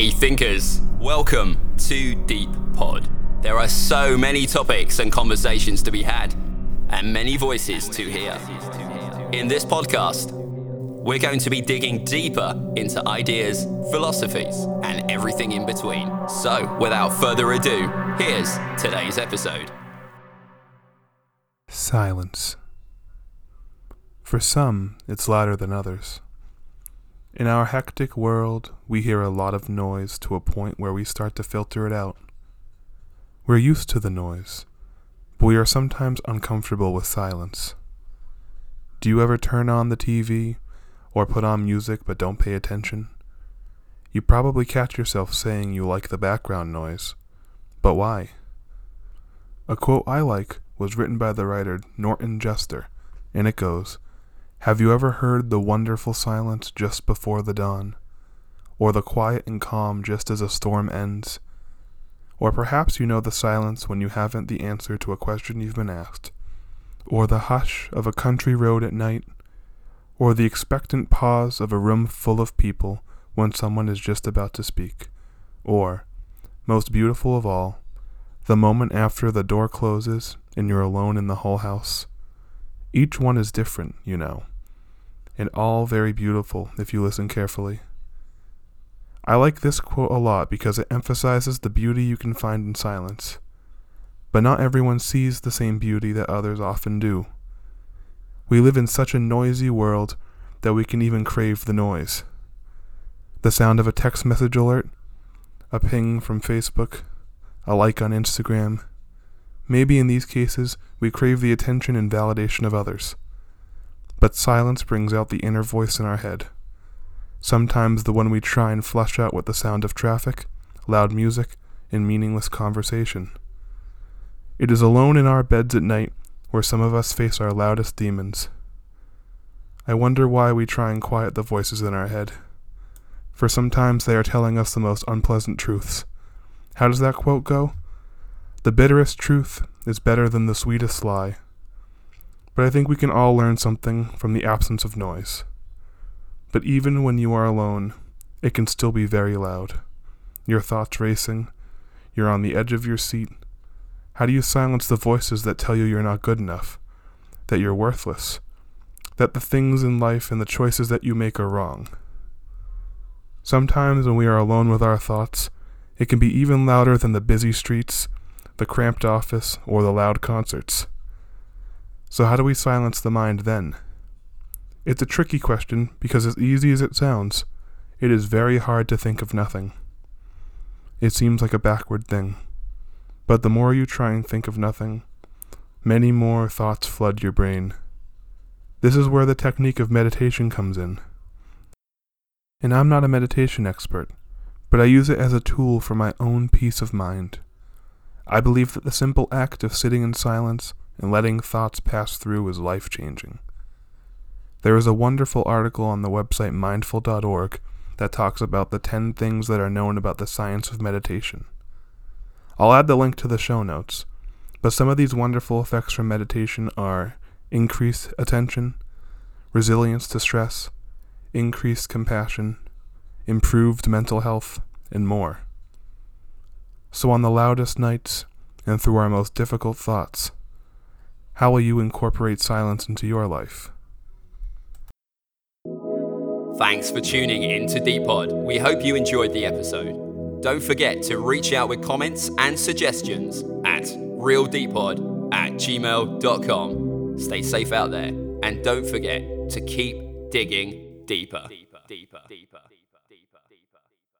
Hey, thinkers, welcome to Deep Pod. There are so many topics and conversations to be had, and many voices to hear. In this podcast, we're going to be digging deeper into ideas, philosophies, and everything in between. So, without further ado, here's today's episode. Silence. For some, it's louder than others. In our hectic world, we hear a lot of noise to a point where we start to filter it out. We're used to the noise, but we are sometimes uncomfortable with silence. Do you ever turn on the TV or put on music but don't pay attention? You probably catch yourself saying you like the background noise, but why? A quote I like was written by the writer Norton Juster, and it goes, have you ever heard the wonderful silence just before the dawn? Or the quiet and calm just as a storm ends? Or perhaps you know the silence when you haven't the answer to a question you've been asked? Or the hush of a country road at night? Or the expectant pause of a room full of people when someone is just about to speak? Or, most beautiful of all, the moment after the door closes and you're alone in the whole house? Each one is different, you know, and all very beautiful if you listen carefully. I like this quote a lot because it emphasizes the beauty you can find in silence. But not everyone sees the same beauty that others often do. We live in such a noisy world that we can even crave the noise. The sound of a text message alert, a ping from Facebook, a like on Instagram, Maybe in these cases, we crave the attention and validation of others. But silence brings out the inner voice in our head. Sometimes the one we try and flush out with the sound of traffic, loud music, and meaningless conversation. It is alone in our beds at night where some of us face our loudest demons. I wonder why we try and quiet the voices in our head. For sometimes they are telling us the most unpleasant truths. How does that quote go? The bitterest truth is better than the sweetest lie. But I think we can all learn something from the absence of noise. But even when you are alone, it can still be very loud. Your thoughts racing, you're on the edge of your seat. How do you silence the voices that tell you you're not good enough, that you're worthless, that the things in life and the choices that you make are wrong? Sometimes when we are alone with our thoughts, it can be even louder than the busy streets the cramped office, or the loud concerts. So, how do we silence the mind then? It's a tricky question because, as easy as it sounds, it is very hard to think of nothing. It seems like a backward thing. But the more you try and think of nothing, many more thoughts flood your brain. This is where the technique of meditation comes in. And I'm not a meditation expert, but I use it as a tool for my own peace of mind. I believe that the simple act of sitting in silence and letting thoughts pass through is life changing. There is a wonderful article on the website mindful.org that talks about the 10 things that are known about the science of meditation. I'll add the link to the show notes, but some of these wonderful effects from meditation are increased attention, resilience to stress, increased compassion, improved mental health, and more. So, on the loudest nights and through our most difficult thoughts, how will you incorporate silence into your life? Thanks for tuning in to Deepod. We hope you enjoyed the episode. Don't forget to reach out with comments and suggestions at realdeepod at gmail.com. Stay safe out there and don't forget to keep digging deeper. deeper, deeper, deeper.